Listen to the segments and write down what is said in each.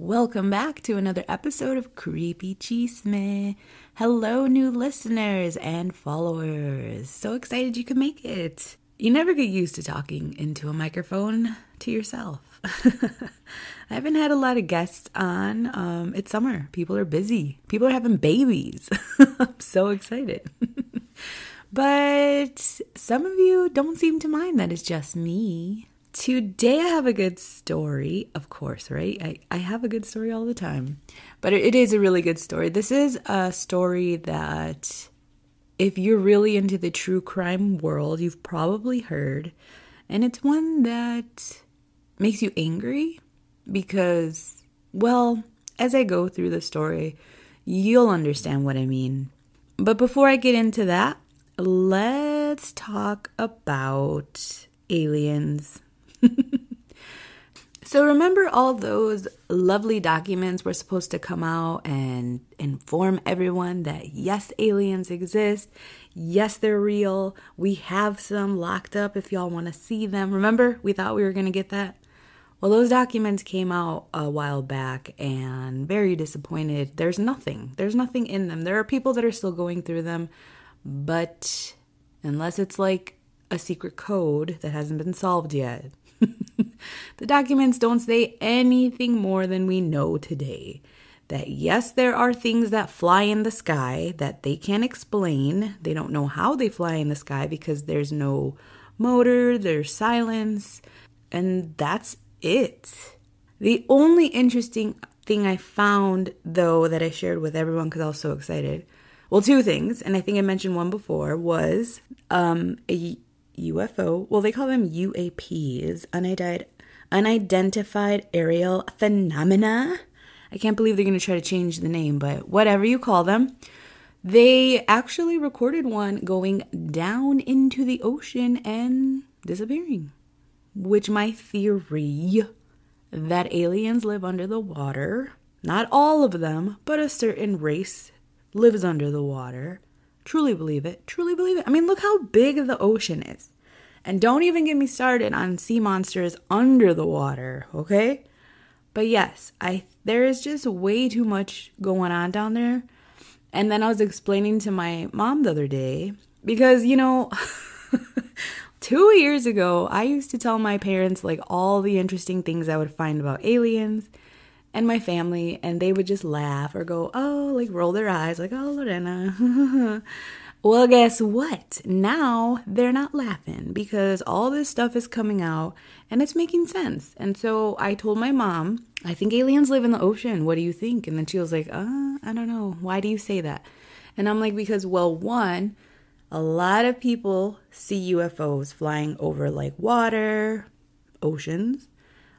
Welcome back to another episode of Creepy Chisme. Hello, new listeners and followers. So excited you could make it. You never get used to talking into a microphone to yourself. I haven't had a lot of guests on. Um, it's summer. People are busy. People are having babies. I'm so excited. but some of you don't seem to mind that it's just me. Today I have a good story, of course, right? I, I have a good story all the time. But it is a really good story. This is a story that, if you're really into the true crime world, you've probably heard. And it's one that makes you angry because, well, as I go through the story, you'll understand what I mean. But before I get into that, let's talk about aliens. so remember all those lovely documents were supposed to come out and inform everyone that yes, aliens exist. Yes, they're real. We have some locked up if y'all want to see them. Remember, we thought we were going to get that? Well, those documents came out a while back and very disappointed. There's nothing. There's nothing in them. There are people that are still going through them, but unless it's like a secret code that hasn't been solved yet, the documents don't say anything more than we know today. That yes, there are things that fly in the sky that they can't explain. They don't know how they fly in the sky because there's no motor, there's silence, and that's it. The only interesting thing I found, though, that I shared with everyone because I was so excited well, two things, and I think I mentioned one before, was um, a UFO. Well, they call them UAPs, unidentified, unidentified aerial phenomena. I can't believe they're going to try to change the name, but whatever you call them. They actually recorded one going down into the ocean and disappearing. Which my theory that aliens live under the water, not all of them, but a certain race lives under the water Truly believe it. Truly believe it. I mean, look how big the ocean is. And don't even get me started on sea monsters under the water, okay? But yes, I there is just way too much going on down there. And then I was explaining to my mom the other day because, you know, 2 years ago, I used to tell my parents like all the interesting things I would find about aliens and my family, and they would just laugh or go, oh, like roll their eyes, like, oh, Lorena. well, guess what? Now they're not laughing because all this stuff is coming out and it's making sense. And so I told my mom, I think aliens live in the ocean. What do you think? And then she was like, uh, I don't know. Why do you say that? And I'm like, because, well, one, a lot of people see UFOs flying over like water, oceans.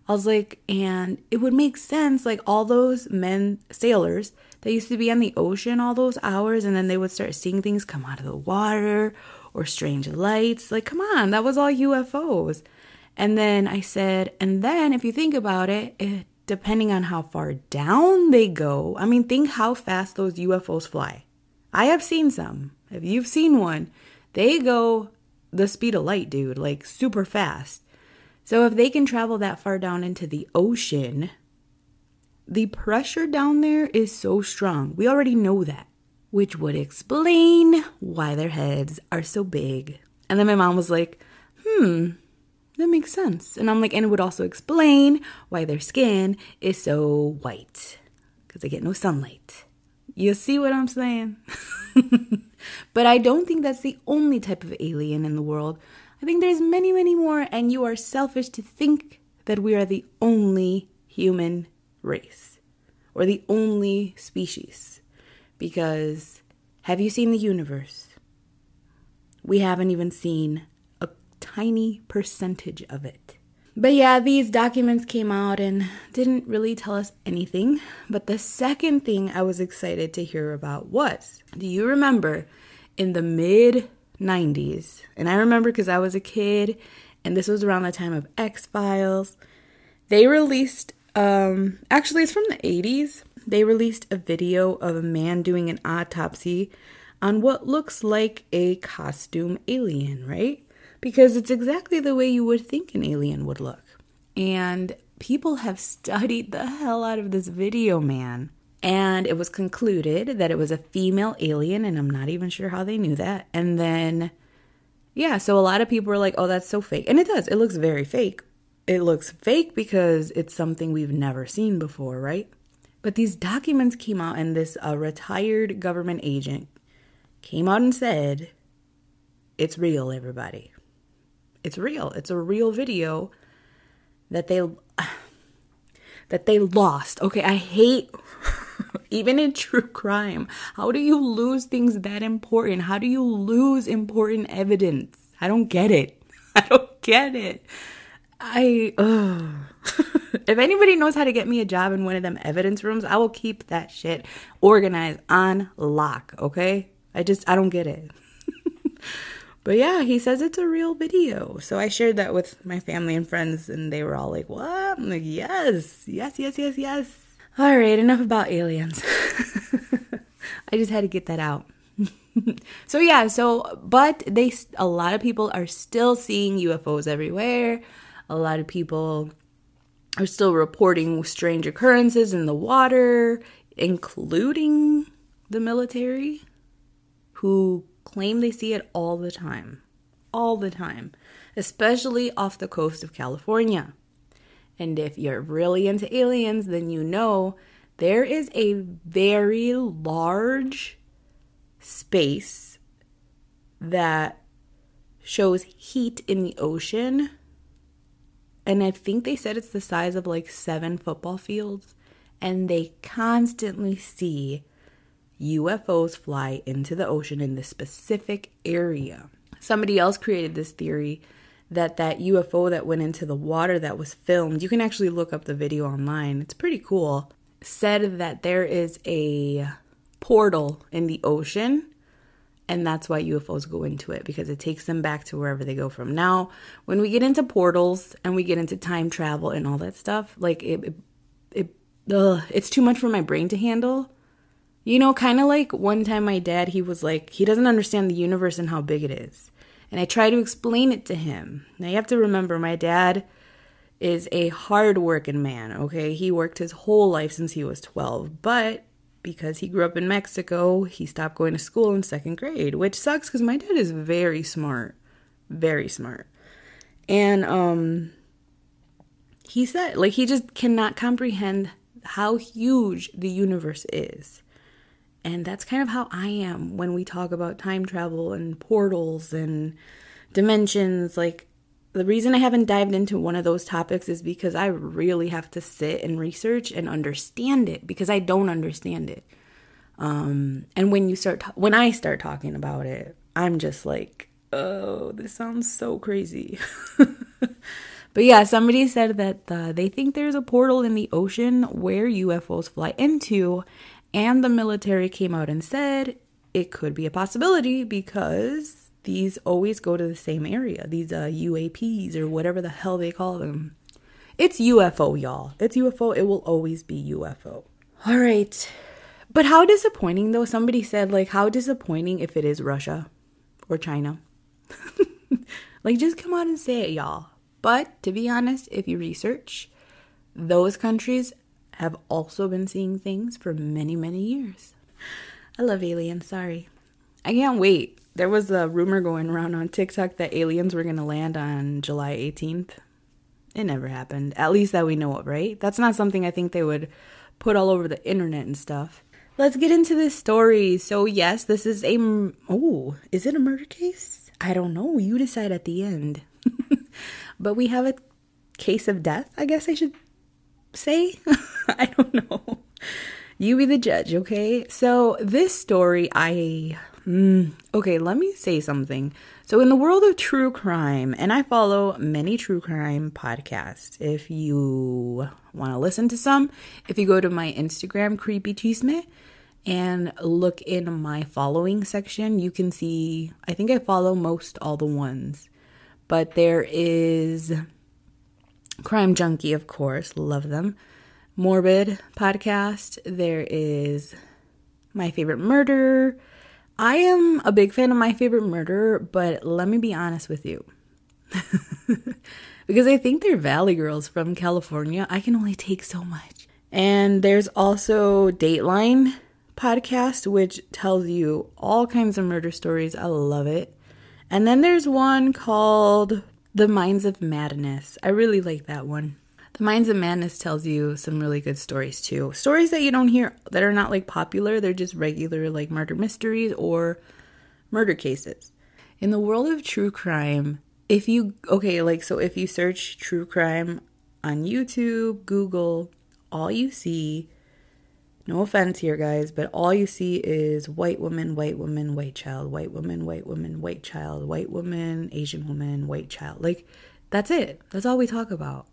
I was like, and it would make sense, like all those men, sailors, that used to be on the ocean all those hours, and then they would start seeing things come out of the water or strange lights. Like, come on, that was all UFOs. And then I said, and then if you think about it, it depending on how far down they go, I mean, think how fast those UFOs fly. I have seen some. If you've seen one, they go the speed of light, dude, like super fast. So if they can travel that far down into the ocean, the pressure down there is so strong. We already know that, which would explain why their heads are so big. And then my mom was like, hmm, that makes sense. And I'm like, and it would also explain why their skin is so white because they get no sunlight. You see what I'm saying? but I don't think that's the only type of alien in the world. I think there's many, many more, and you are selfish to think that we are the only human race or the only species. Because have you seen the universe? We haven't even seen a tiny percentage of it. But yeah, these documents came out and didn't really tell us anything. But the second thing I was excited to hear about was do you remember in the mid 90s? And I remember because I was a kid and this was around the time of X Files. They released, um, actually, it's from the 80s. They released a video of a man doing an autopsy on what looks like a costume alien, right? Because it's exactly the way you would think an alien would look. And people have studied the hell out of this video, man. And it was concluded that it was a female alien, and I'm not even sure how they knew that. And then, yeah, so a lot of people were like, oh, that's so fake. And it does, it looks very fake. It looks fake because it's something we've never seen before, right? But these documents came out, and this uh, retired government agent came out and said, It's real, everybody. It's real. It's a real video that they that they lost. Okay, I hate even in true crime. How do you lose things that important? How do you lose important evidence? I don't get it. I don't get it. I if anybody knows how to get me a job in one of them evidence rooms, I will keep that shit organized on lock, okay? I just I don't get it. but yeah, he says it's a real video. So I shared that with my family and friends and they were all like, "What?" I'm like, "Yes. Yes, yes, yes, yes." All right, enough about aliens. I just had to get that out. so yeah, so but they a lot of people are still seeing UFOs everywhere. A lot of people are still reporting strange occurrences in the water, including the military who claim they see it all the time. All the time, especially off the coast of California. And if you're really into aliens, then you know there is a very large space that shows heat in the ocean. And I think they said it's the size of like seven football fields. And they constantly see UFOs fly into the ocean in this specific area. Somebody else created this theory that that UFO that went into the water that was filmed, you can actually look up the video online. It's pretty cool. Said that there is a portal in the ocean and that's why UFOs go into it because it takes them back to wherever they go from. Now, when we get into portals and we get into time travel and all that stuff, like it it, it ugh, it's too much for my brain to handle. You know, kind of like one time my dad, he was like, he doesn't understand the universe and how big it is. And I try to explain it to him. Now you have to remember, my dad is a hard-working man, okay? He worked his whole life since he was 12, but because he grew up in Mexico, he stopped going to school in second grade, which sucks because my dad is very smart. Very smart. And um he said like he just cannot comprehend how huge the universe is. And that's kind of how I am when we talk about time travel and portals and dimensions. Like, the reason I haven't dived into one of those topics is because I really have to sit and research and understand it because I don't understand it. Um, and when you start, when I start talking about it, I'm just like, oh, this sounds so crazy. but yeah, somebody said that uh, they think there's a portal in the ocean where UFOs fly into, and the military came out and said it could be a possibility because these always go to the same area, these uh, UAPs or whatever the hell they call them. It's UFO, y'all. It's UFO. It will always be UFO. All right. But how disappointing, though? Somebody said, like, how disappointing if it is Russia or China. like, just come out and say it, y'all. But to be honest, if you research, those countries have also been seeing things for many, many years. I love aliens, sorry. I can't wait. There was a rumor going around on TikTok that aliens were going to land on July 18th. It never happened. At least that we know of, right? That's not something I think they would put all over the internet and stuff. Let's get into this story. So, yes, this is a. Oh, is it a murder case? I don't know. You decide at the end. but we have a case of death, I guess I should say. I don't know. You be the judge, okay? So, this story, I Mm, okay, let me say something. So, in the world of true crime, and I follow many true crime podcasts. If you want to listen to some, if you go to my Instagram, Creepy Chisme, and look in my following section, you can see, I think I follow most all the ones. But there is Crime Junkie, of course, love them. Morbid podcast. There is My Favorite Murder. I am a big fan of My Favorite Murder, but let me be honest with you. because I think they're Valley girls from California. I can only take so much. And there's also Dateline podcast, which tells you all kinds of murder stories. I love it. And then there's one called The Minds of Madness. I really like that one. The Minds of Madness tells you some really good stories too. Stories that you don't hear that are not like popular, they're just regular like murder mysteries or murder cases. In the world of true crime, if you okay, like so if you search true crime on YouTube, Google, all you see no offense here, guys, but all you see is white woman, white woman, white child, white woman, white woman, white child, white woman, Asian woman, white child. Like, that's it. That's all we talk about.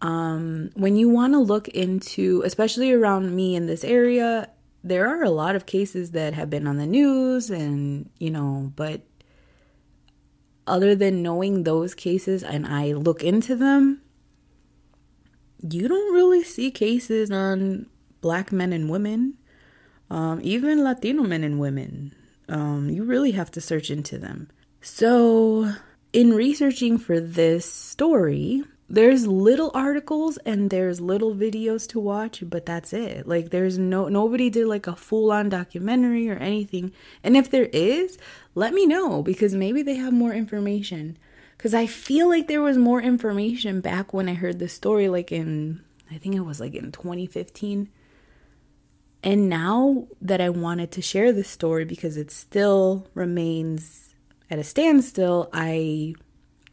Um, when you want to look into, especially around me in this area, there are a lot of cases that have been on the news, and you know, but other than knowing those cases and I look into them, you don't really see cases on black men and women, um, even Latino men and women. Um, you really have to search into them. So, in researching for this story, there's little articles and there's little videos to watch, but that's it. Like there's no nobody did like a full-on documentary or anything. And if there is, let me know because maybe they have more information. Cuz I feel like there was more information back when I heard the story like in I think it was like in 2015. And now that I wanted to share this story because it still remains at a standstill, I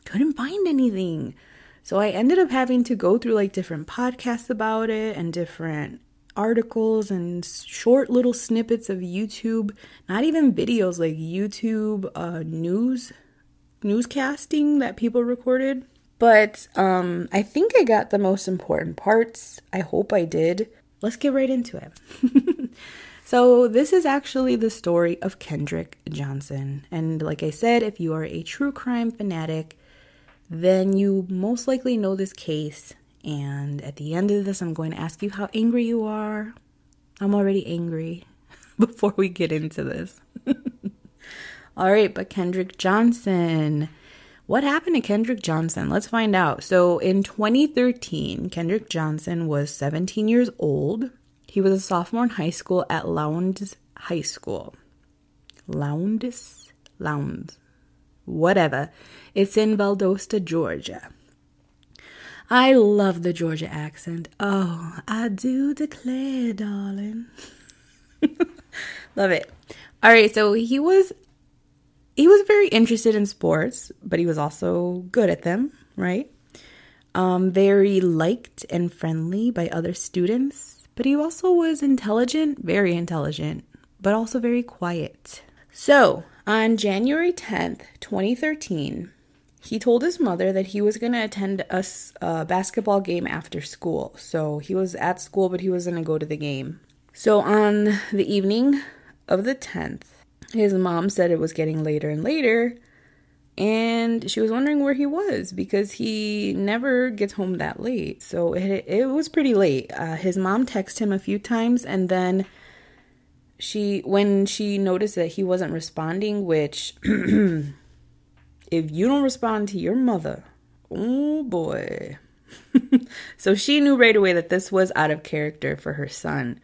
couldn't find anything. So I ended up having to go through like different podcasts about it and different articles and short little snippets of YouTube, not even videos, like YouTube uh, news newscasting that people recorded. But um, I think I got the most important parts. I hope I did let's get right into it. so, this is actually the story of Kendrick Johnson. And like I said, if you are a true crime fanatic, then you most likely know this case. And at the end of this, I'm going to ask you how angry you are. I'm already angry before we get into this. All right, but Kendrick Johnson. What happened to Kendrick Johnson? Let's find out. So, in 2013, Kendrick Johnson was 17 years old. He was a sophomore in high school at Lowndes High School. Lowndes? Lowndes. Whatever. It's in Valdosta, Georgia. I love the Georgia accent. Oh, I do declare, darling. love it. All right, so he was he was very interested in sports, but he was also good at them, right? Um, very liked and friendly by other students, but he also was intelligent, very intelligent, but also very quiet. So, on January 10th, 2013, he told his mother that he was going to attend a, basketball game after school. So, he was at school, but he was going to go to the game. So, on the evening of the 10th, his mom said it was getting later and later and she was wondering where he was because he never gets home that late. So it, it was pretty late. Uh, his mom texted him a few times and then she when she noticed that he wasn't responding which if you don't respond to your mother oh boy. So she knew right away that this was out of character for her son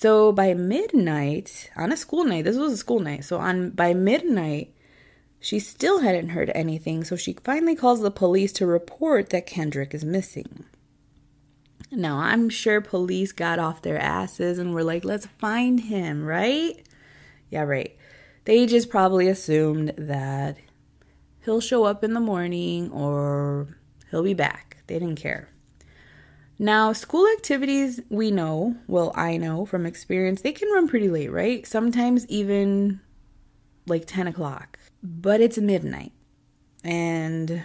so by midnight, on a school night, this was a school night. So on by midnight, she still hadn't heard anything. So she finally calls the police to report that Kendrick is missing. Now, I'm sure police got off their asses and were like, let's find him, right? Yeah, right. They just probably assumed that he'll show up in the morning or he'll be back. They didn't care. Now, school activities, we know, well, I know from experience, they can run pretty late, right? Sometimes even like 10 o'clock, but it's midnight. And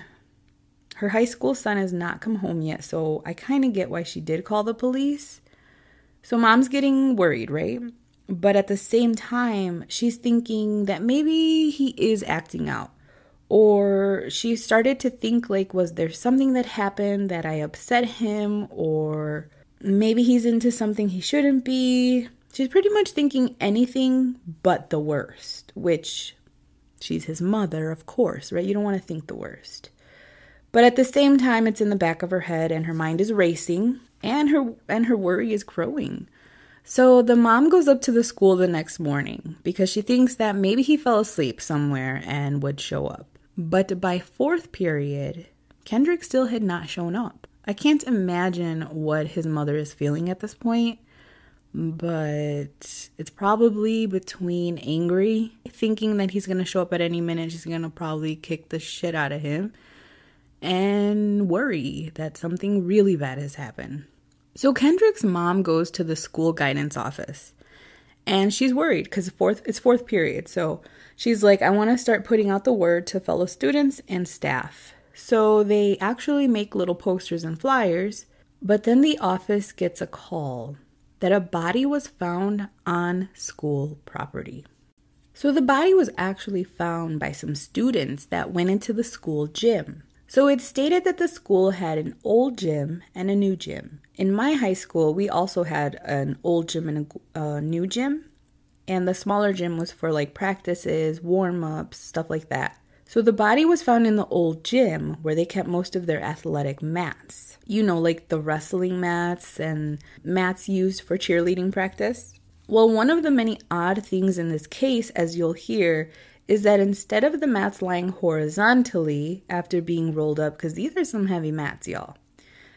her high school son has not come home yet, so I kind of get why she did call the police. So mom's getting worried, right? But at the same time, she's thinking that maybe he is acting out. Or she started to think, like, was there something that happened that I upset him? Or maybe he's into something he shouldn't be. She's pretty much thinking anything but the worst, which she's his mother, of course, right? You don't want to think the worst. But at the same time, it's in the back of her head and her mind is racing and her and her worry is growing. So the mom goes up to the school the next morning because she thinks that maybe he fell asleep somewhere and would show up. But by fourth period, Kendrick still had not shown up. I can't imagine what his mother is feeling at this point, but it's probably between angry, thinking that he's to show up at any minute, she's to probably kick the shit out of him, and worry that something really bad has happened. So Kendrick's mom goes to the school guidance office and she's worried because fourth it's fourth period. So she's like, I want to start putting out the word to fellow students and staff. So they actually make little posters and flyers, but then the office gets a call that a body was found on school property. So the body was actually found by some students that went into the school gym. So it stated that the school had an old gym and a new gym. In my high school, we also had an old gym and a uh, new gym, and the smaller gym was for like practices, warm ups, stuff like that. So the body was found in the old gym where they kept most of their athletic mats. You know, like the wrestling mats and mats used for cheerleading practice. Well, one of the many odd things in this case, as you'll hear, is that instead of the mats lying horizontally after being rolled up, because these are some heavy mats, y'all,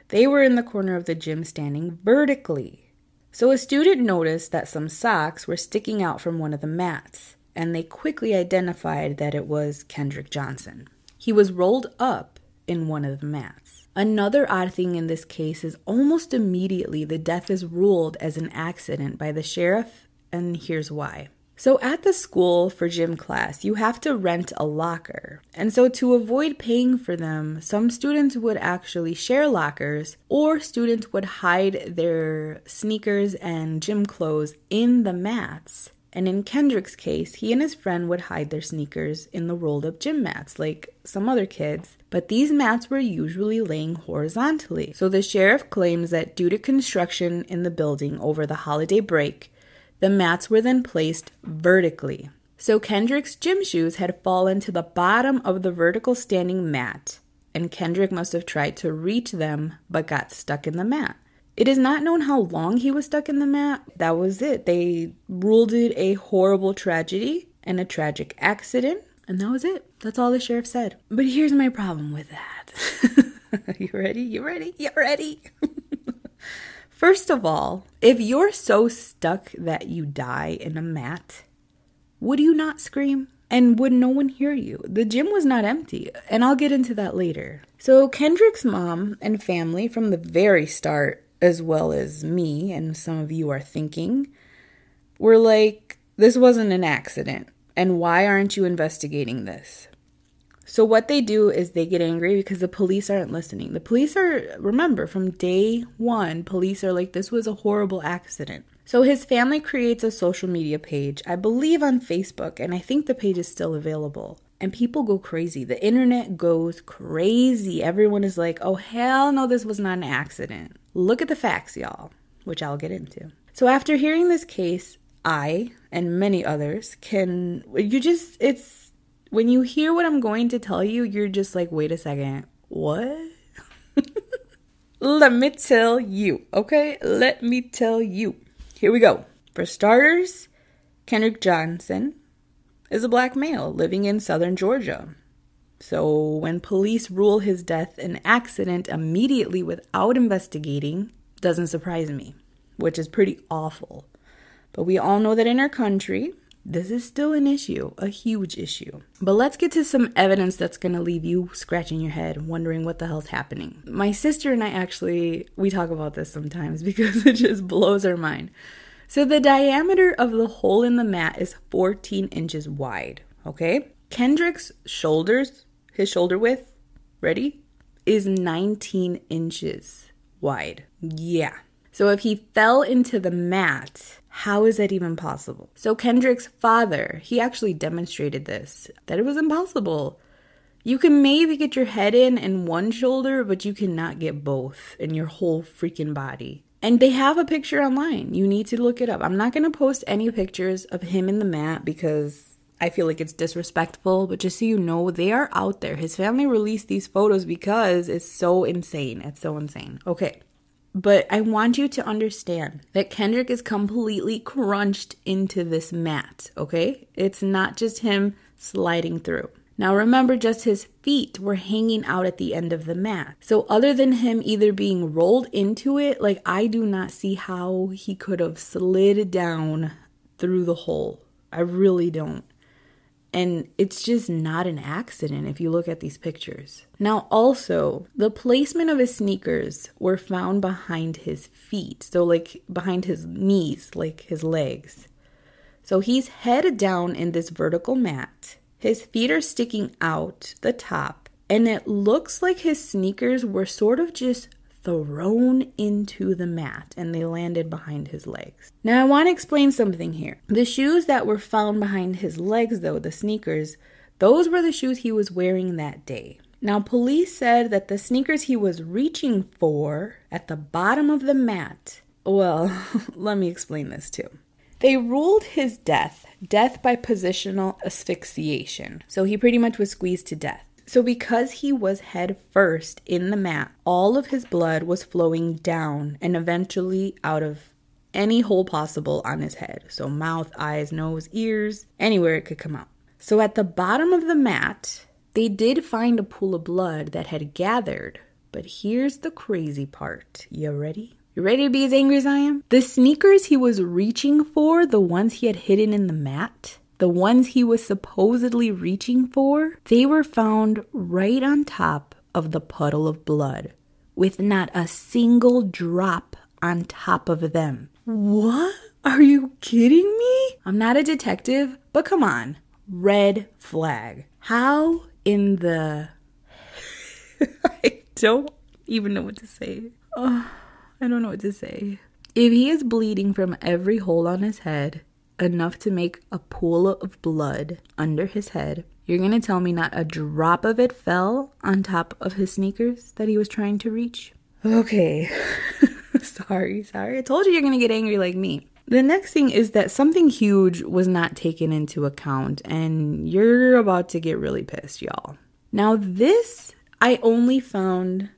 they were in the corner of the gym standing vertically. So a student noticed that some socks were sticking out from one of the mats, and they quickly identified that it was Kendrick Johnson. He was rolled up in one of the mats. Another odd thing in this case is almost immediately the death is ruled as an accident by the sheriff, and here's why. So, at the school for gym class, you have to rent a locker. And so, to avoid paying for them, some students would actually share lockers, or students would hide their sneakers and gym clothes in the mats. And in Kendrick's case, he and his friend would hide their sneakers in the rolled up gym mats, like some other kids. But these mats were usually laying horizontally. So the sheriff claims that due to construction in the building over the holiday break, the mats were then placed vertically. So Kendrick's gym shoes had fallen to the bottom of the vertical standing mat, and Kendrick must have tried to reach them but got stuck in the mat. It is not known how long he was stuck in the mat. That was it. They ruled it a horrible tragedy and a tragic accident, and that was it. That's all the sheriff said. But here's my problem with that. you ready? You ready? You ready? First of all, if you're so stuck that you die in a mat, would you not scream? And would no one hear you? The gym was not empty, and I'll get into that later. So, Kendrick's mom and family from the very start, as well as me, and some of you are thinking, were like, this wasn't an accident, and why aren't you investigating this? So what they do is they get angry because the police aren't listening. The police are remember from day 1, police are like this was a horrible accident. So his family creates a social media page, I believe on Facebook, and I think the page is still available. And people go crazy. The internet goes crazy. Everyone is like, "Oh hell no, this was not an accident." Look at the facts, y'all, which I'll get into. So after hearing this case, I and many others can you just it's when you hear what I'm going to tell you, you're just like, wait a second, what? Let me tell you, okay? Let me tell you. Here we go. For starters, Kendrick Johnson is a black male living in southern Georgia. So when police rule his death an accident immediately without investigating, doesn't surprise me, which is pretty awful. But we all know that in our country, this is still an issue, a huge issue. But let's get to some evidence that's to leave you scratching your head, wondering what the hell's happening. My sister and I actually we talk about this sometimes because it just blows our mind. So the diameter of the hole in the mat is 14 inches wide, okay? Kendrick's shoulders, his shoulder width, ready, is 19 inches wide. Yeah. So if he fell into the mat, how is that even possible? So Kendrick's father, he actually demonstrated this that it was impossible. You can maybe get your head in and one shoulder, but you cannot get both in your whole freaking body. And they have a picture online. You need to look it up. I'm not going to post any pictures of him in the mat because I feel like it's disrespectful, but just so you know, they are out there. His family released these photos because it's so insane. It's so insane. Okay. But I want you to understand that Kendrick is completely crunched into this mat, okay? It's not just him sliding through. Now remember, just his feet were hanging out at the end of the mat. So, other than him either being rolled into it, like I do not see how he could have slid down through the hole. I really don't. And it's just not an accident if you look at these pictures. Now, also, the placement of his sneakers were found behind his feet. So, like behind his knees, like his legs. So, he's head down in this vertical mat. His feet are sticking out the top. And it looks like his sneakers were sort of just thrown into the mat and they landed behind his legs. Now, I want to explain something here. The shoes that were found behind his legs, though, the sneakers, those were the shoes he was wearing that day. Now, police said that the sneakers he was reaching for at the bottom of the mat, well, let me explain this too. They ruled his death death by positional asphyxiation. So he pretty much was squeezed to death. So, because he was head first in the mat, all of his blood was flowing down and eventually out of any hole possible on his head. So, mouth, eyes, nose, ears, anywhere it could come out. So, at the bottom of the mat, they did find a pool of blood that had gathered. But here's the crazy part. You ready? You ready to be as angry as I am? The sneakers he was reaching for, the ones he had hidden in the mat, the ones he was supposedly reaching for, they were found right on top of the puddle of blood with not a single drop on top of them. What? Are you kidding me? I'm not a detective, but come on. Red flag. How in the. I don't even know what to say. Oh, I don't know what to say. If he is bleeding from every hole on his head, enough to make a pool of blood under his head. You're gonna tell me not a drop of it fell on top of his sneakers that he was trying to reach? Okay. sorry, sorry. I told you you're gonna get angry like me. The next thing is that something huge was not taken into account, and you're about to get really pissed, y'all. Now, this I only found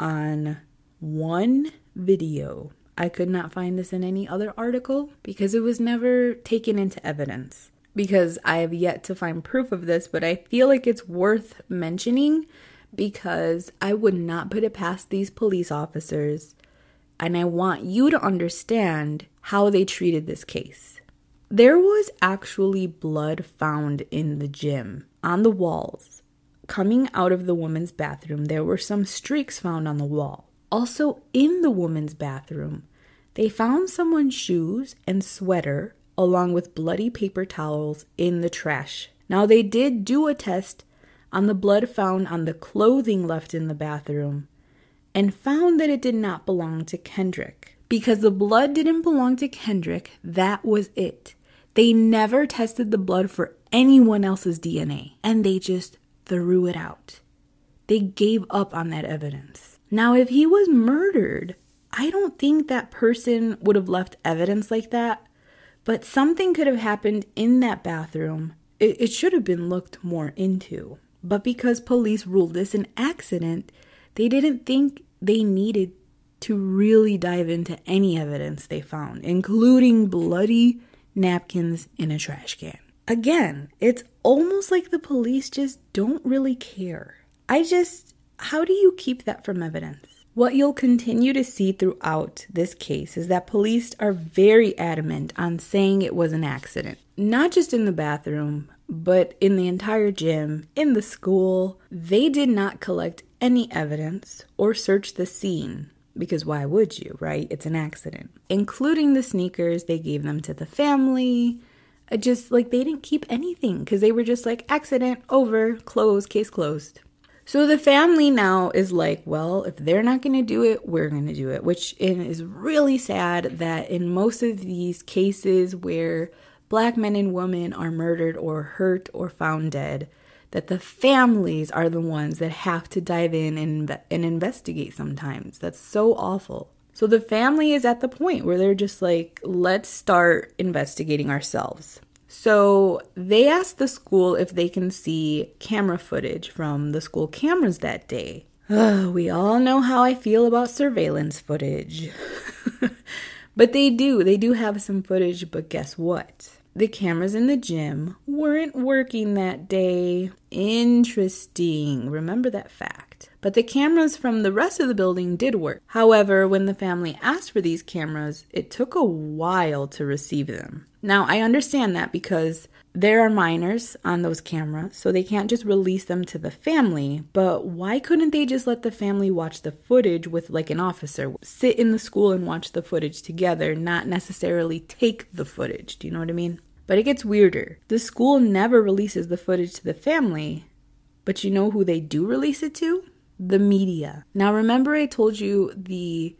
on one video I could not find this in any other article because it was never taken into evidence. Because I have yet to find proof of this, but I feel like it's worth mentioning because I would not put it past these police officers and I want you to understand how they treated this case. There was actually blood found in the gym on the walls. Coming out of the woman's bathroom, there were some streaks found on the wall. Also, in the woman's bathroom, they found someone's shoes and sweater along with bloody paper towels in the trash. Now, they did do a test on the blood found on the clothing left in the bathroom and found that it did not belong to Kendrick. Because the blood didn't belong to Kendrick, that was it. They never tested the blood for anyone else's DNA and they just threw it out. They gave up on that evidence. Now, if he was murdered, I don't think that person would have left evidence like that, but something could have happened in that bathroom. It, it should have been looked more into. But because police ruled this an accident, they didn't think they needed to really dive into any evidence they found, including bloody napkins in a trash can. Again, it's almost like the police just don't really care. I just, how do you keep that from evidence? What you'll continue to see throughout this case is that police are very adamant on saying it was an accident. Not just in the bathroom, but in the entire gym, in the school. They did not collect any evidence or search the scene. Because why would you, right? It's an accident. Including the sneakers, they gave them to the family. Just like they didn't keep anything because they were just like accident over, close, case closed. So the family now is like, well, if they're not going to do it, we're going to do it, which is really sad that in most of these cases where black men and women are murdered or hurt or found dead, that the families are the ones that have to dive in and, and investigate sometimes. That's so awful. So the family is at the point where they're just like, let's start investigating ourselves. So they asked the school if they can see camera footage from the school cameras that day. Uh, we all know how I feel about surveillance footage. but they do, they do have some footage, but guess what? The cameras in the gym weren't working that day. Interesting. Remember that fact. But the cameras from the rest of the building did work. However, when the family asked for these cameras, it took a while to receive them. Now, I understand that because there are minors on those cameras, so they can't just release them to the family. But why couldn't they just let the family watch the footage with like an officer? Sit in the school and watch the footage together, not necessarily take the footage. Do you know what I mean? But it gets weirder. The school never releases the footage to the family, but you know who they do release it to? The media. Now, remember, I told you the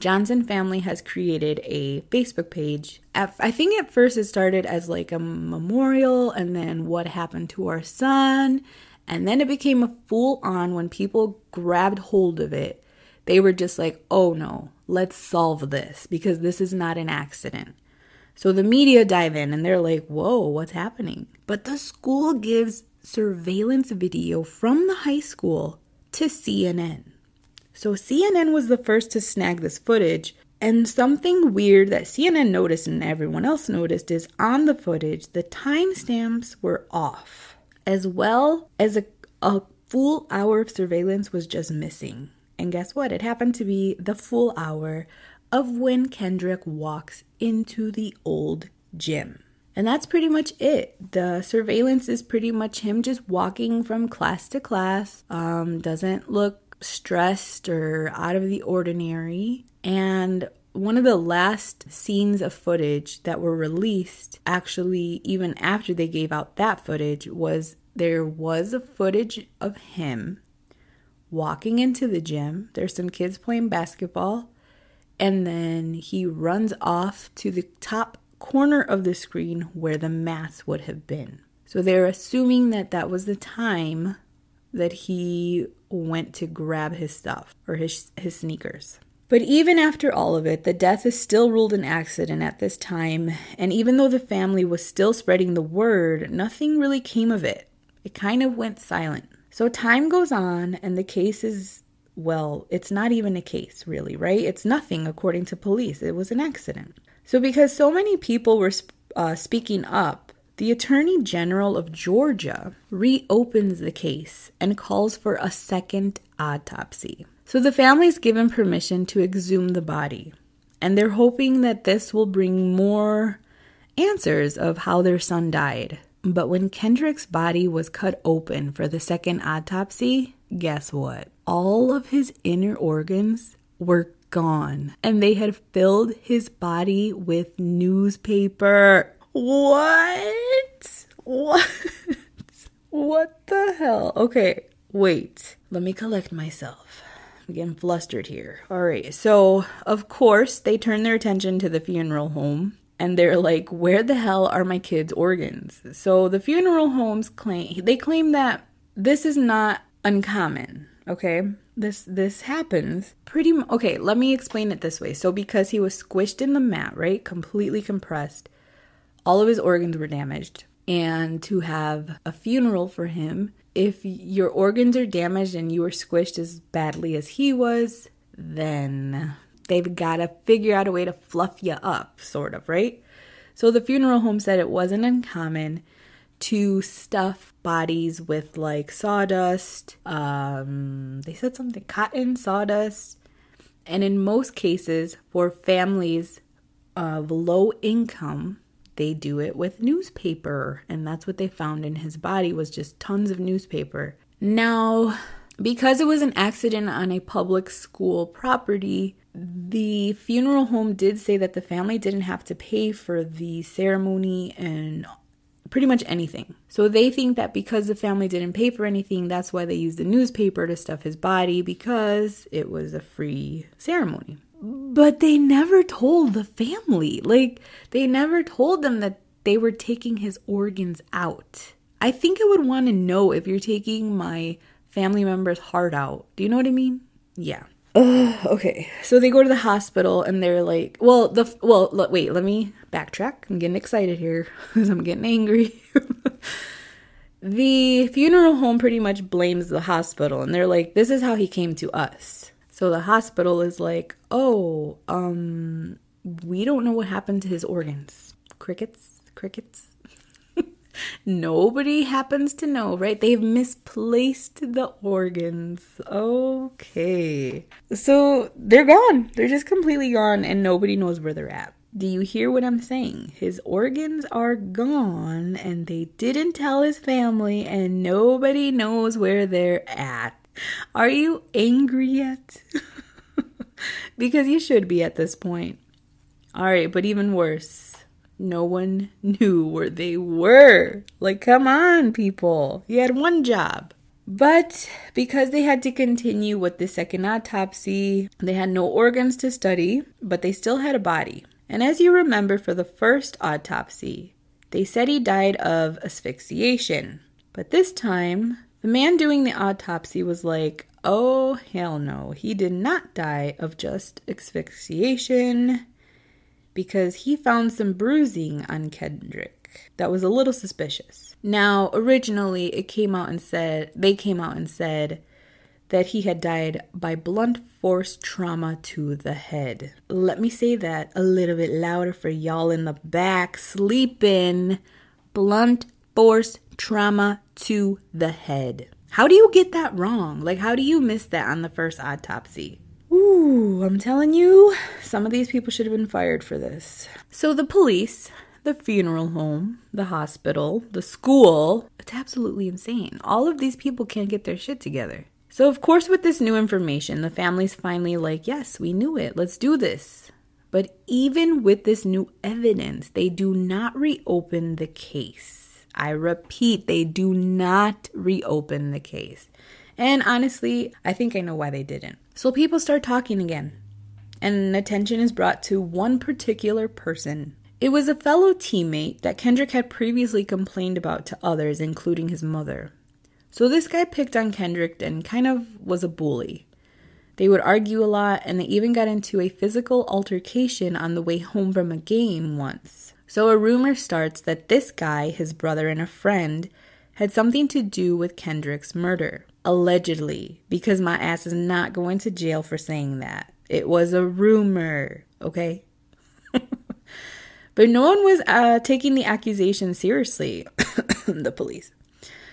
Johnson family has created a Facebook page. I think at first it started as like a memorial and then what happened to our son. And then it became a full on when people grabbed hold of it. They were just like, oh no, let's solve this because this is not an accident. So the media dive in and they're like, whoa, what's happening? But the school gives surveillance video from the high school to CNN. So CNN was the first to snag this footage. And something weird that CNN noticed and everyone else noticed is on the footage, the timestamps were off, as well as a, a full hour of surveillance was just missing. And guess what? It happened to be the full hour of when Kendrick walks into the old gym. And that's pretty much it. The surveillance is pretty much him just walking from class to class. Um, doesn't look stressed or out of the ordinary. And one of the last scenes of footage that were released, actually, even after they gave out that footage, was there was a footage of him walking into the gym. There's some kids playing basketball. And then he runs off to the top corner of the screen where the mass would have been. So they're assuming that that was the time that he went to grab his stuff or his his sneakers. But even after all of it, the death is still ruled an accident at this time, and even though the family was still spreading the word, nothing really came of it. It kind of went silent. So time goes on, and the case is well, it's not even a case, really, right? It's nothing according to police. It was an accident. So, because so many people were uh, speaking up, the Attorney General of Georgia reopens the case and calls for a second autopsy. So the family is given permission to exhume the body, and they're hoping that this will bring more answers of how their son died. But when Kendrick's body was cut open for the second autopsy, guess what? All of his inner organs were gone, and they had filled his body with newspaper. What? What? what the hell? Okay, wait. Let me collect myself. I'm getting flustered here. All right. So, of course, they turn their attention to the funeral home and they're like, "Where the hell are my kids' organs?" So, the funeral homes claim they claim that this is not uncommon, okay? This this happens pretty okay, let me explain it this way. So, because he was squished in the mat, right? Completely compressed all of his organs were damaged. And to have a funeral for him, if your organs are damaged and you were squished as badly as he was, then they've got to figure out a way to fluff you up, sort of, right? So the funeral home said it wasn't uncommon to stuff bodies with like sawdust. Um, they said something cotton, sawdust. And in most cases, for families of low income, they do it with newspaper and that's what they found in his body was just tons of newspaper now because it was an accident on a public school property the funeral home did say that the family didn't have to pay for the ceremony and pretty much anything. So they think that because the family didn't pay for anything, that's why they used the newspaper to stuff his body because it was a free ceremony. But they never told the family. Like, they never told them that they were taking his organs out. I think I would want to know if you're taking my family member's heart out. Do you know what I mean? Yeah. Okay, so they go to the hospital and they're like, well, the well, wait, let me backtrack. I'm getting excited here because I'm getting angry. the funeral home pretty much blames the hospital and they're like, this is how he came to us. So the hospital is like, oh, um, we don't know what happened to his organs. Crickets, crickets. Nobody happens to know, right? They've misplaced the organs. Okay. So they're gone. They're just completely gone, and nobody knows where they're at. Do you hear what I'm saying? His organs are gone, and they didn't tell his family, and nobody knows where they're at. Are you angry yet? because you should be at this point. All right, but even worse no one knew where they were. Like, come on, people. You had one job. But because they had to continue with the second autopsy, they had no organs to study, but they still had a body. And as you remember, for the first autopsy, they said he died of asphyxiation. But this time, the man doing the autopsy was like, oh, hell no, he did not die of just asphyxiation because he found some bruising on Kendrick that was a little suspicious. Now, originally, it came out and said, they came out and said that he had died by blunt force trauma to the head. Let me say that a little bit louder for y'all in the back sleeping. Blunt force trauma to the head. How do you get that wrong? Like, how do you miss that on the first autopsy? Ooh, I'm telling you, some of these people should have been fired for this. So the police, the funeral home, the hospital, the school, it's absolutely insane. All of these people can't get their shit together. So, of course, with this new information, the family's finally like, yes, we knew it. Let's do this. But even with this new evidence, they do not reopen the case. I repeat, they do not reopen the case. And honestly, I think I know why they didn't. So people start talking again, and attention is brought to one particular person. It was a fellow teammate that Kendrick had previously complained about to others, including his mother. So this guy picked on Kendrick and kind of was a bully. They would argue a lot, and they even got into a physical altercation on the way home from a game once. So a rumor starts that this guy, his brother, and a friend had something to do with Kendrick's murder allegedly, because my ass is not going to jail for saying that. It was a rumor, okay? but no one was uh, taking the accusation seriously, the police.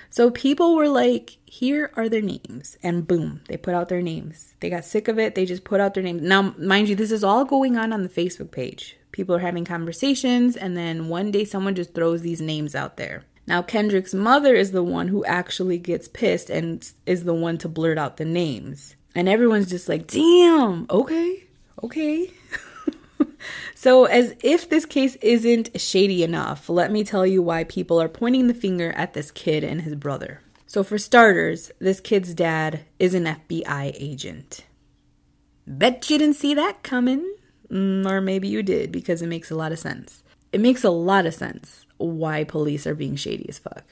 So people were like, here are their names. And boom, they put out their names. They got sick of it. They just put out their names. Now, mind you, this is all going on on the Facebook page. People are having conversations, and then one day someone just throws these names out there. Now, Kendrick's mother is the one who actually gets pissed and is the one to blurt out the names. And everyone's just like, damn, okay, okay. so, as if this case isn't shady enough, let me tell you why people are pointing the finger at this kid and his brother. So, for starters, this kid's dad is an FBI agent. Bet you didn't see that coming. Mm, or maybe you did because it makes a lot of sense. It makes a lot of sense why police are being shady as fuck.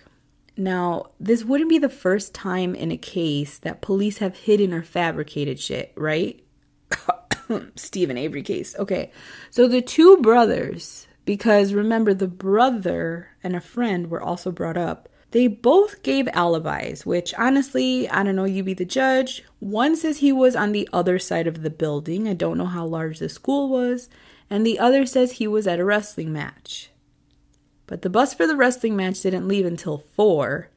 Now, this wouldn't be the first time in a case that police have hidden or fabricated shit, right? Steven Avery case. Okay. So the two brothers, because remember, the brother and a friend were also brought up. They both gave alibis, which honestly, I don't know, you be the judge. One says he was on the other side of the building. I don't know how large the school was. And the other says he was at a wrestling match. But the bus for the wrestling match didn't leave until 4.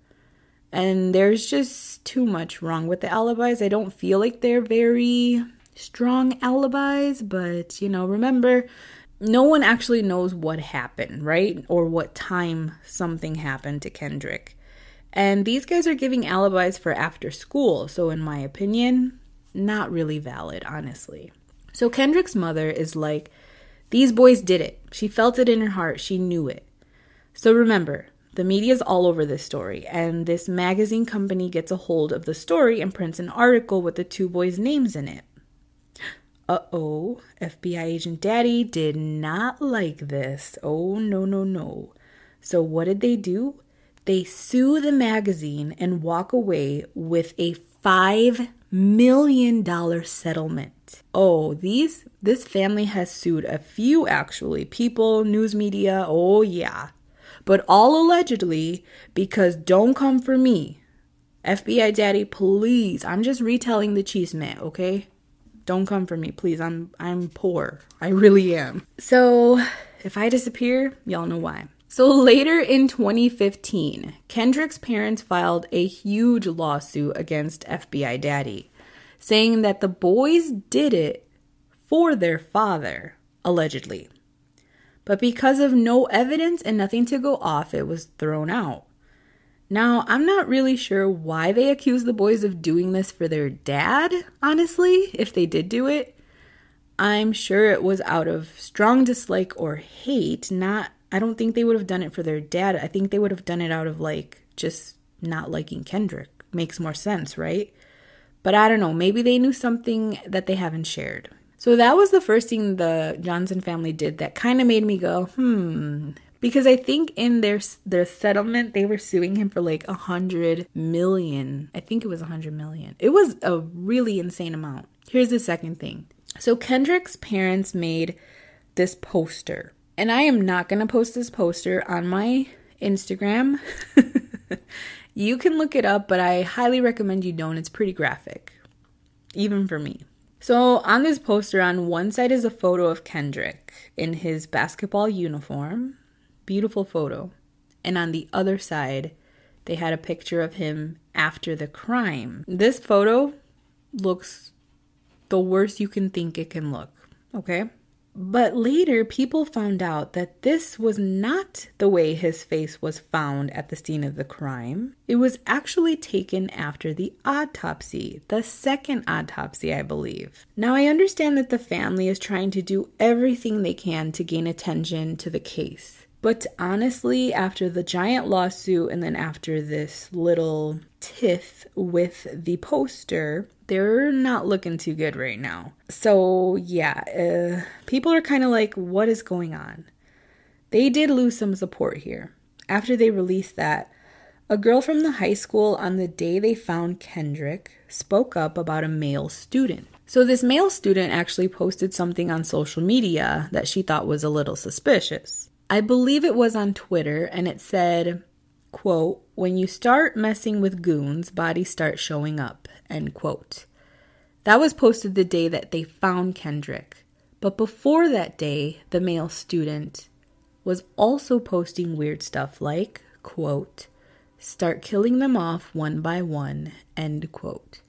And there's just too much wrong with the alibis. I don't feel like they're very strong alibis, but you know, remember, no one actually knows what happened, right? Or what time something happened to Kendrick. And these guys are giving alibis for after school, so in my opinion, not really valid, honestly. So Kendrick's mother is like, these boys did it. She felt it in her heart. She knew it. So remember, the media's all over this story, and this magazine company gets a hold of the story and prints an article with the two boys' names in it. Uh oh, FBI agent daddy did not like this. Oh, no, no, no. So, what did they do? They sue the magazine and walk away with a $5 million settlement. Oh, these this family has sued a few actually. People, news media, oh yeah. But all allegedly because don't come for me. FBI daddy, please. I'm just retelling the cheese man, okay? Don't come for me, please. I'm I'm poor. I really am. So, if I disappear, y'all know why. So later in 2015, Kendrick's parents filed a huge lawsuit against FBI Daddy, saying that the boys did it for their father, allegedly. But because of no evidence and nothing to go off, it was thrown out. Now, I'm not really sure why they accused the boys of doing this for their dad, honestly, if they did do it. I'm sure it was out of strong dislike or hate, not I don't think they would have done it for their dad. I think they would have done it out of like just not liking Kendrick. Makes more sense, right? But I don't know. Maybe they knew something that they haven't shared. So that was the first thing the Johnson family did that kind of made me go, hmm. Because I think in their their settlement they were suing him for like a hundred million. I think it was a hundred million. It was a really insane amount. Here's the second thing. So Kendrick's parents made this poster and I am not to post this poster on my Instagram. you can look it up, but I highly recommend you don't. It's pretty graphic, even for me. So, on this poster, on one side is a photo of Kendrick in his basketball uniform. Beautiful photo. And on the other side, they had a picture of him after the crime. This photo looks the worst you can think it can look, okay? But later, people found out that this was not the way his face was found at the scene of the crime. It was actually taken after the autopsy, the second autopsy, I believe. Now, I understand that the family is trying to do everything they can to gain attention to the case. But honestly, after the giant lawsuit and then after this little tiff with the poster, they're not looking too good right now. So, yeah, uh, people are kind of like, what is going on? They did lose some support here. After they released that, a girl from the high school on the day they found Kendrick spoke up about a male student. So, this male student actually posted something on social media that she thought was a little suspicious. I believe it was on Twitter, and it said, quote, when you start messing with goons, bodies start showing up, end quote. That was posted the day that they found Kendrick. But before that day, the male student was also posting weird stuff like, quote, start killing them off one by one, end quote.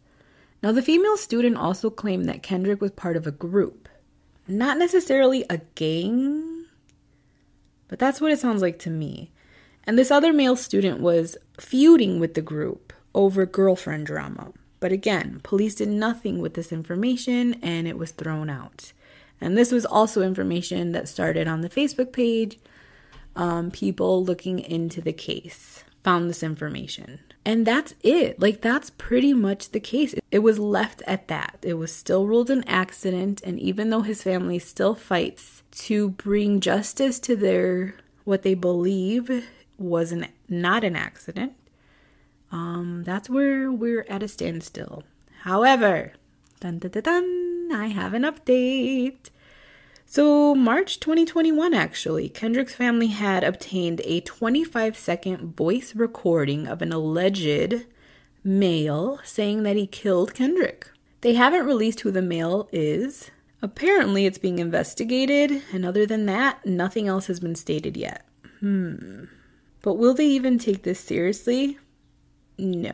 Now, the female student also claimed that Kendrick was part of a group, not necessarily a gang, but that's what it sounds like to me. And this other male student was feuding with the group over girlfriend drama. But again, police did nothing with this information and it was thrown out. And this was also information that started on the Facebook page. Um, people looking into the case found this information. And that's it. Like, that's pretty much the case. It was left at that. It was still ruled an accident. And even though his family still fights to bring justice to their, what they believe was an, not an accident, um, that's where we're at a standstill. However, dun, dun, dun, dun, I have an update. So, March 2021, actually, Kendrick's family had obtained a 25 second voice recording of an alleged male saying that he killed Kendrick. They haven't released who the male is. Apparently, it's being investigated, and other than that, nothing else has been stated yet. Hmm. But will they even take this seriously? No.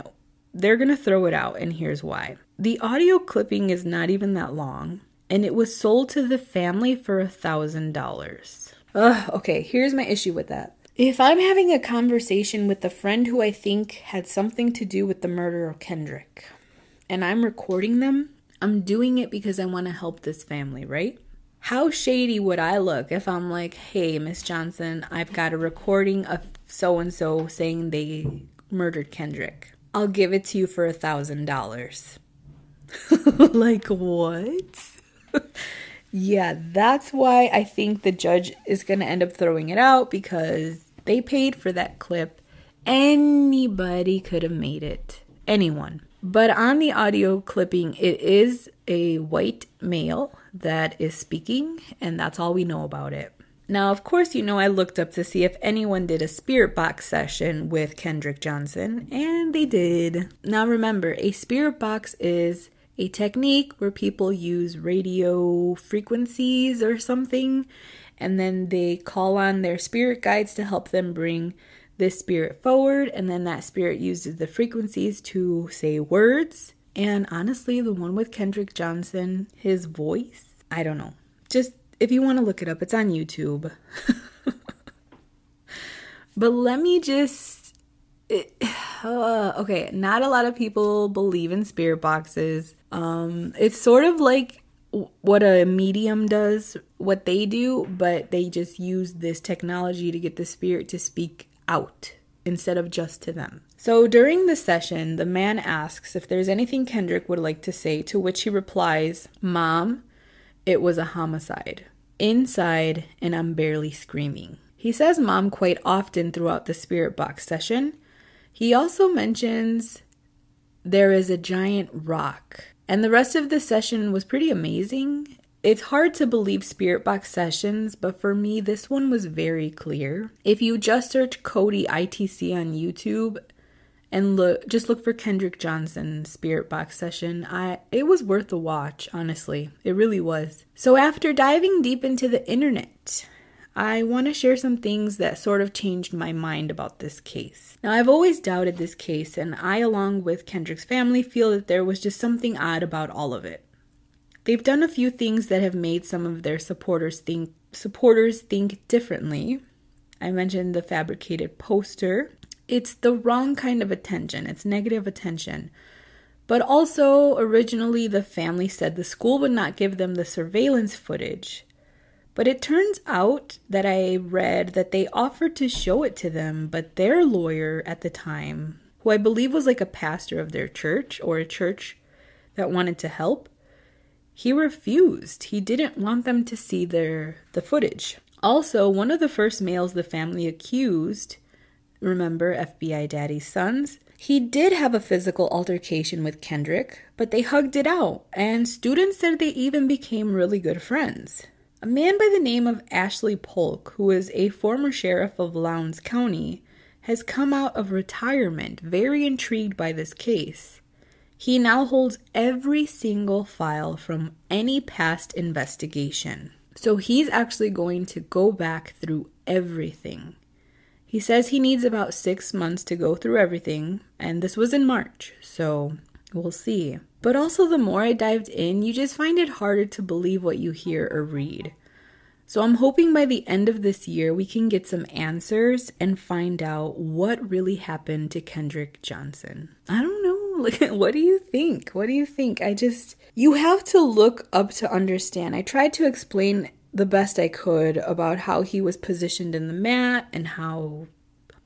They're to throw it out, and here's why. The audio clipping is not even that long, and it was sold to the family for a $1,000. Ugh, okay, here's my issue with that. If I'm having a conversation with a friend who I think had something to do with the murder of Kendrick, and I'm recording them, I'm doing it because I want to help this family, right? How shady would I look if I'm like, hey, Miss Johnson, I've got a recording of so and so saying they murdered Kendrick. I'll give it to you for a thousand dollars. Like, what? Yeah, that's why I think the judge is going to end up throwing it out because they paid for that clip. Anybody could have made it. Anyone. But on the audio clipping, it is a white male that is speaking, and that's all we know about it. Now, of course, you know I looked up to see if anyone did a spirit box session with Kendrick Johnson, and they did. Now, remember, a spirit box is a technique where people use radio frequencies or something, and then they call on their spirit guides to help them bring this spirit forward, and then that spirit uses the frequencies to say words. And honestly, the one with Kendrick Johnson, his voice, I don't know. Just if you want to look it up, it's on YouTube. but let me just. Uh, okay, not a lot of people believe in spirit boxes. Um, it's sort of like what a medium does, what they do, but they just use this technology to get the spirit to speak out instead of just to them. So during the session, the man asks if there's anything Kendrick would like to say, to which he replies, Mom, it was a homicide. Inside, and I'm barely screaming. He says mom quite often throughout the spirit box session. He also mentions there is a giant rock. And the rest of the session was pretty amazing. It's hard to believe spirit box sessions, but for me, this one was very clear. If you just search Cody ITC on YouTube, and look just look for Kendrick Johnson Spirit Box session. I it was worth a watch, honestly. It really was. So after diving deep into the internet, I want to share some things that sort of changed my mind about this case. Now, I've always doubted this case, and I, along with Kendrick's family, feel that there was just something odd about all of it. They've done a few things that have made some of their supporters think supporters think differently. I mentioned the fabricated poster it's the wrong kind of attention. It's negative attention. But also, originally, the family said the school would not give them the surveillance footage. But it turns out that I read that they offered to show it to them, but their lawyer at the time, who I believe was like a pastor of their church or a church that wanted to help, he refused. He didn't want them to see their the footage. Also, one of the first males the family accused remember FBI Daddy's sons. He did have a physical altercation with Kendrick, but they hugged it out, and students said they even became really good friends. A man by the name of Ashley Paulk, who is a former sheriff of Lowndes County, has come out of retirement very intrigued by this case. He now holds every single file from any past investigation. So he's actually going to go back through everything. He says he needs about six months to go through everything, and this was in March, so we'll see. But also, the more I dived in, you just find it harder to believe what you hear or read. So, I'm hoping by the end of this year we can get some answers and find out what really happened to Kendrick Johnson. I don't know. What do you think? What do you think? I just, you have to look up to understand. I tried to explain the best I could about how he was positioned in the mat and how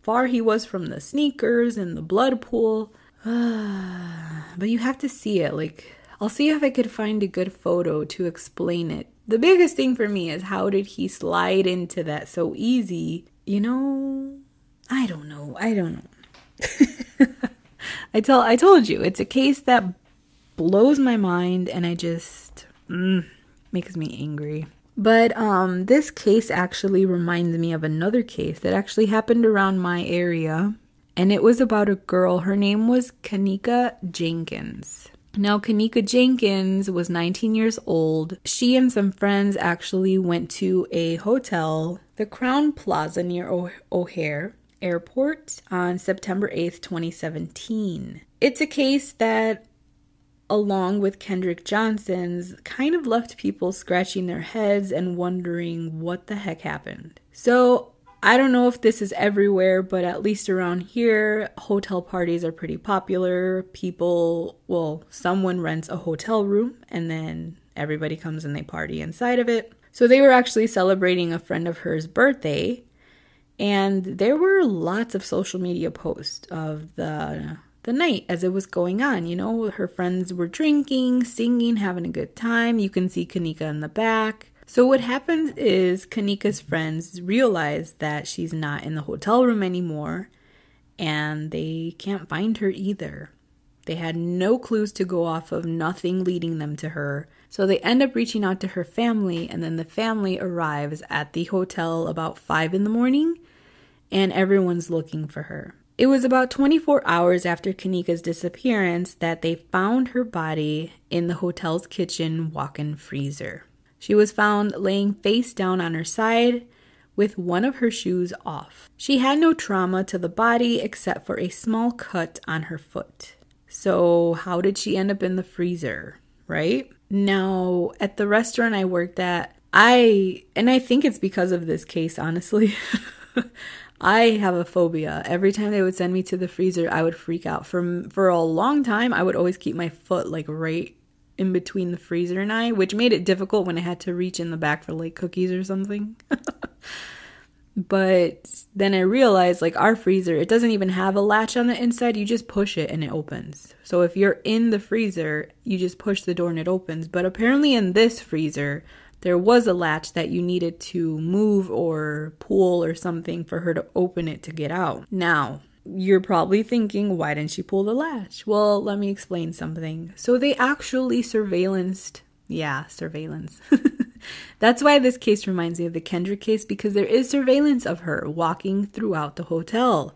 far he was from the sneakers and the blood pool. but you have to see it. Like, I'll see if I could find a good photo to explain it. The biggest thing for me is how did he slide into that so easy? You know, I don't know. I don't know. I tell I told you, it's a case that blows my mind and I just mm, makes me angry. But um, this case actually reminds me of another case that actually happened around my area. And it was about a girl. Her name was Kenneka Jenkins. Now, Kenneka Jenkins was 19 years old. She and some friends actually went to a hotel, the Crowne Plaza near o- O'Hare Airport, on September 8th, 2017. It's a case that along with Kendrick Johnson's, kind of left people scratching their heads and wondering what the heck happened. So, I don't know if this is everywhere, but at least around here, hotel parties are pretty popular. People, well, someone rents a hotel room and then everybody comes and they party inside of it. So they were actually celebrating a friend of hers' birthday, and there were lots of social media posts of the the night as it was going on. You know, her friends were drinking, singing, having a good time. You can see Kenneka in the back. So what happens is Kenneka's friends realize that she's not in the hotel room anymore and they can't find her either. They had no clues to go off of, nothing leading them to her. So they end up reaching out to her family, and then the family arrives at the hotel about 5 in the morning, and everyone's looking for her. It was about 24 hours after Kenneka's disappearance that they found her body in the hotel's kitchen walk in freezer. She was found laying face down on her side with one of her shoes off. She had no trauma to the body except for a small cut on her foot. So, how did she end up in the freezer, right? Now, at the restaurant I worked at, I, and I think it's because of this case, honestly. I have a phobia. Every time they would send me to the freezer, I would freak out. For for a long time, I would always keep my foot like right in between the freezer and I, which made it difficult when I had to reach in the back for like cookies or something. but then I realized like our freezer, it doesn't even have a latch on the inside. You just push it and it opens. So if you're in the freezer, you just push the door and it opens. But apparently in this freezer, there was a latch that you needed to move or pull or something for her to open it to get out. Now, you're probably thinking, why didn't she pull the latch? Well, let me explain something. So they actually surveillanced. Yeah, surveillance. That's why this case reminds me of the Kendra case because there is surveillance of her walking throughout the hotel.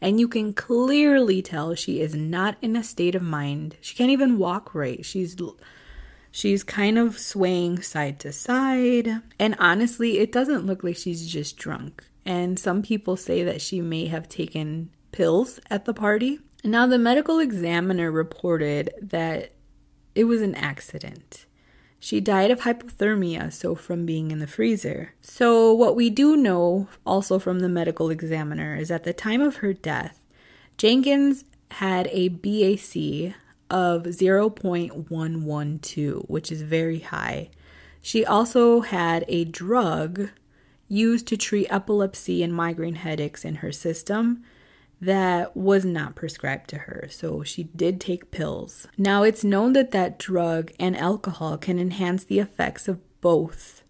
And you can clearly tell she is not in a state of mind. She can't even walk right. She's she's kind of swaying side to side. And honestly, it doesn't look like she's just drunk. And some people say that she may have taken pills at the party. Now, the medical examiner reported that it was an accident. She died of hypothermia, so from being in the freezer. So, what we do know also from the medical examiner is at the time of her death, Jenkins had a BAC of 0.112, which is very high. She also had a drug used to treat epilepsy and migraine headaches in her system that was not prescribed to her, so she did take pills. Now, it's known that that drug and alcohol can enhance the effects of both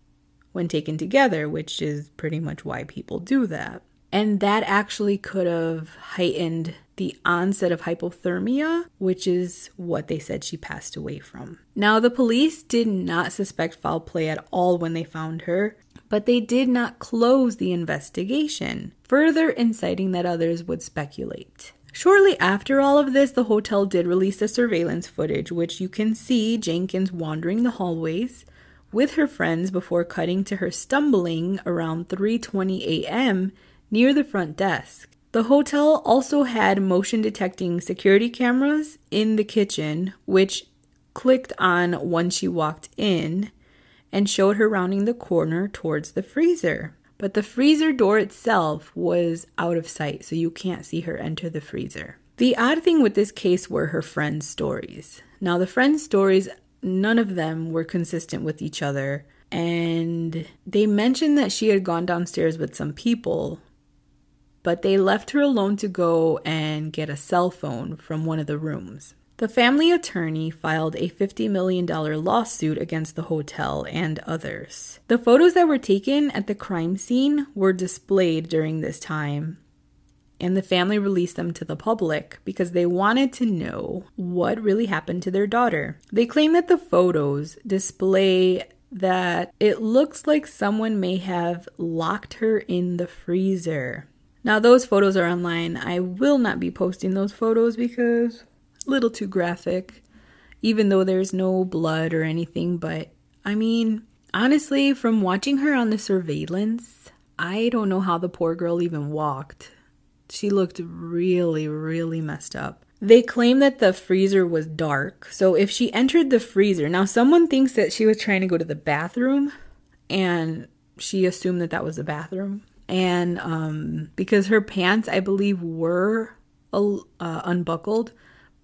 when taken together, which is pretty much why people do that. And that actually could have heightened the onset of hypothermia, which is what they said she passed away from. Now, the police did not suspect foul play at all when they found her, but they did not close the investigation, further inciting that others would speculate. Shortly after all of this, the hotel did release the surveillance footage, which you can see Jenkins wandering the hallways with her friends before cutting to her stumbling around 3:20 a.m. near the front desk. The hotel also had motion detecting security cameras in the kitchen, which clicked on when she walked in and showed her rounding the corner towards the freezer. But the freezer door itself was out of sight, so you can't see her enter the freezer. The odd thing with this case were her friends' stories. Now, the friends' stories, none of them were consistent with each other. And they mentioned that she had gone downstairs with some people, but they left her alone to go and get a cell phone from one of the rooms. The family attorney filed a $50 million lawsuit against the hotel and others. The photos that were taken at the crime scene were displayed during this time, and the family released them to the public because they wanted to know what really happened to their daughter. They claim that the photos display that it looks like someone may have locked her in the freezer. Now, those photos are online. I will not be posting those photos because little too graphic, even though there's no blood or anything. But I mean, honestly, from watching her on the surveillance, I don't know how the poor girl even walked. She looked really, really messed up. They claim that the freezer was dark. So if she entered the freezer, now someone thinks that she was trying to go to the bathroom and she assumed that that was the bathroom. and um, because her pants, I believe, were uh, unbuckled,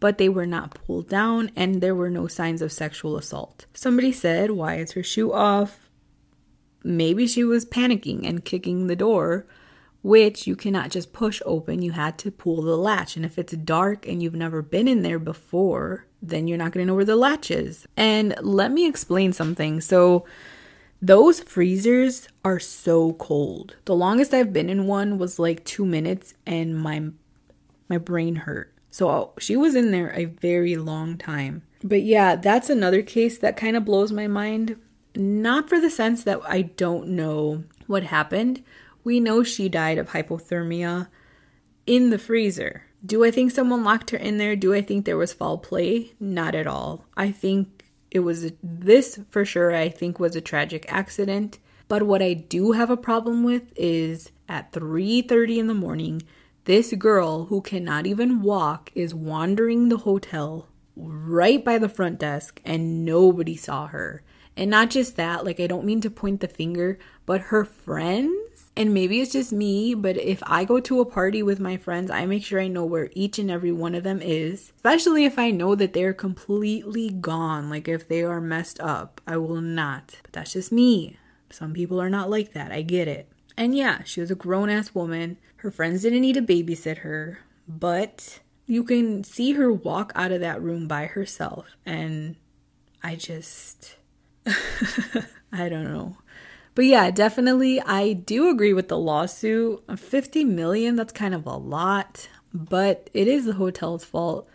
but they were not pulled down, and there were no signs of sexual assault. Somebody said, "Why is her shoe off?" Maybe she was panicking and kicking the door, which you cannot just push open. You had to pull the latch, and if it's dark and you've never been in there before, then you're not going to know where the latch is. And let me explain something. So those freezers are so cold. The longest I've been in one was like 2 minutes and my my brain hurt. So she was in there a very long time. But yeah, that's another case that kind of blows my mind. Not for the sense that I don't know what happened. We know she died of hypothermia in the freezer. Do I think someone locked her in there? Do I think there was foul play? Not at all. I think it was this for sure I think was a tragic accident. But what I do have a problem with is at 3:30 in the morning, this girl who cannot even walk is wandering the hotel right by the front desk and nobody saw her. And not just that, like I don't mean to point the finger, but her friends and maybe it's just me, but if I go to a party with my friends, I make sure I know where each and every one of them is, especially if I know that they're completely gone. Like if they are messed up, I will not. But that's just me. Some people are not like that. I get it. And yeah, she was a grown ass woman. Her friends didn't need to babysit her, but you can see her walk out of that room by herself. And I just. I don't know. But yeah, definitely I do agree with the lawsuit. 50 million, that's kind of a lot, but it is the hotel's fault.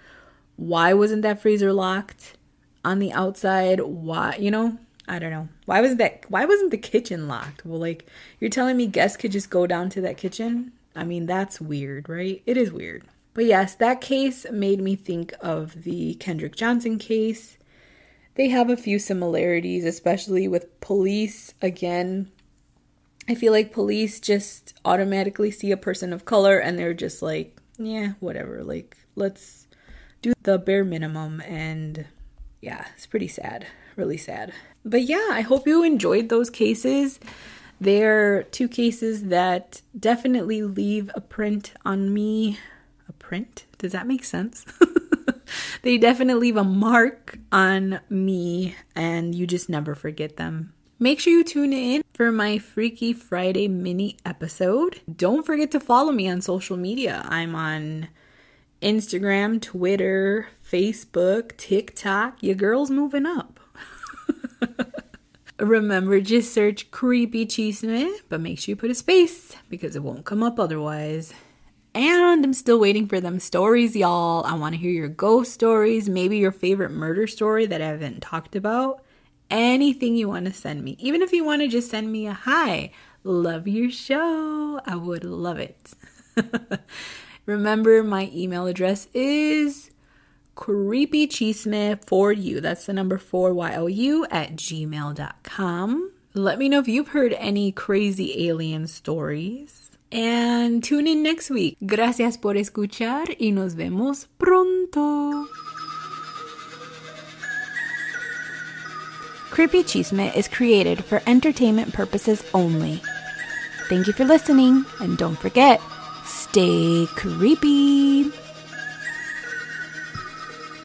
Why wasn't that freezer locked on the outside? Why, you know, I don't know. Why was that why wasn't the kitchen locked? Well, like you're telling me guests could just go down to that kitchen? I mean, that's weird, right? It is weird. But yes, that case made me think of the Kendrick Johnson case they have a few similarities, especially with police. Again, I feel like police just automatically see a person of color and they're just like, yeah, whatever. Like, let's do the bare minimum. And yeah, it's pretty sad. Really sad. But yeah, I hope you enjoyed those cases. They're two cases that definitely leave a print on me. A print? Does that make sense? they definitely leave a mark on me, and you just never forget them. Make sure you tune in for my Freaky Friday mini episode. Don't forget to follow me on social media. I'm on Instagram, Twitter, Facebook, TikTok. Your girl's moving up. Remember, just search Creepy Chisme, but make sure you put a space because it won't come up otherwise. And I'm still waiting for them stories, y'all. I want to hear your ghost stories, maybe your favorite murder story that I haven't talked about. Anything you want to send me. Even if you want to just send me a hi, love your show. I would love it. Remember, my email address is creepychisme for you. That's the number 4 Y-O-U at gmail.com. Let me know if you've heard any crazy alien stories. And tune in next week. Gracias por escuchar y nos vemos pronto. Creepy Chisme is created for entertainment purposes only. Thank you for listening, and don't forget, stay creepy.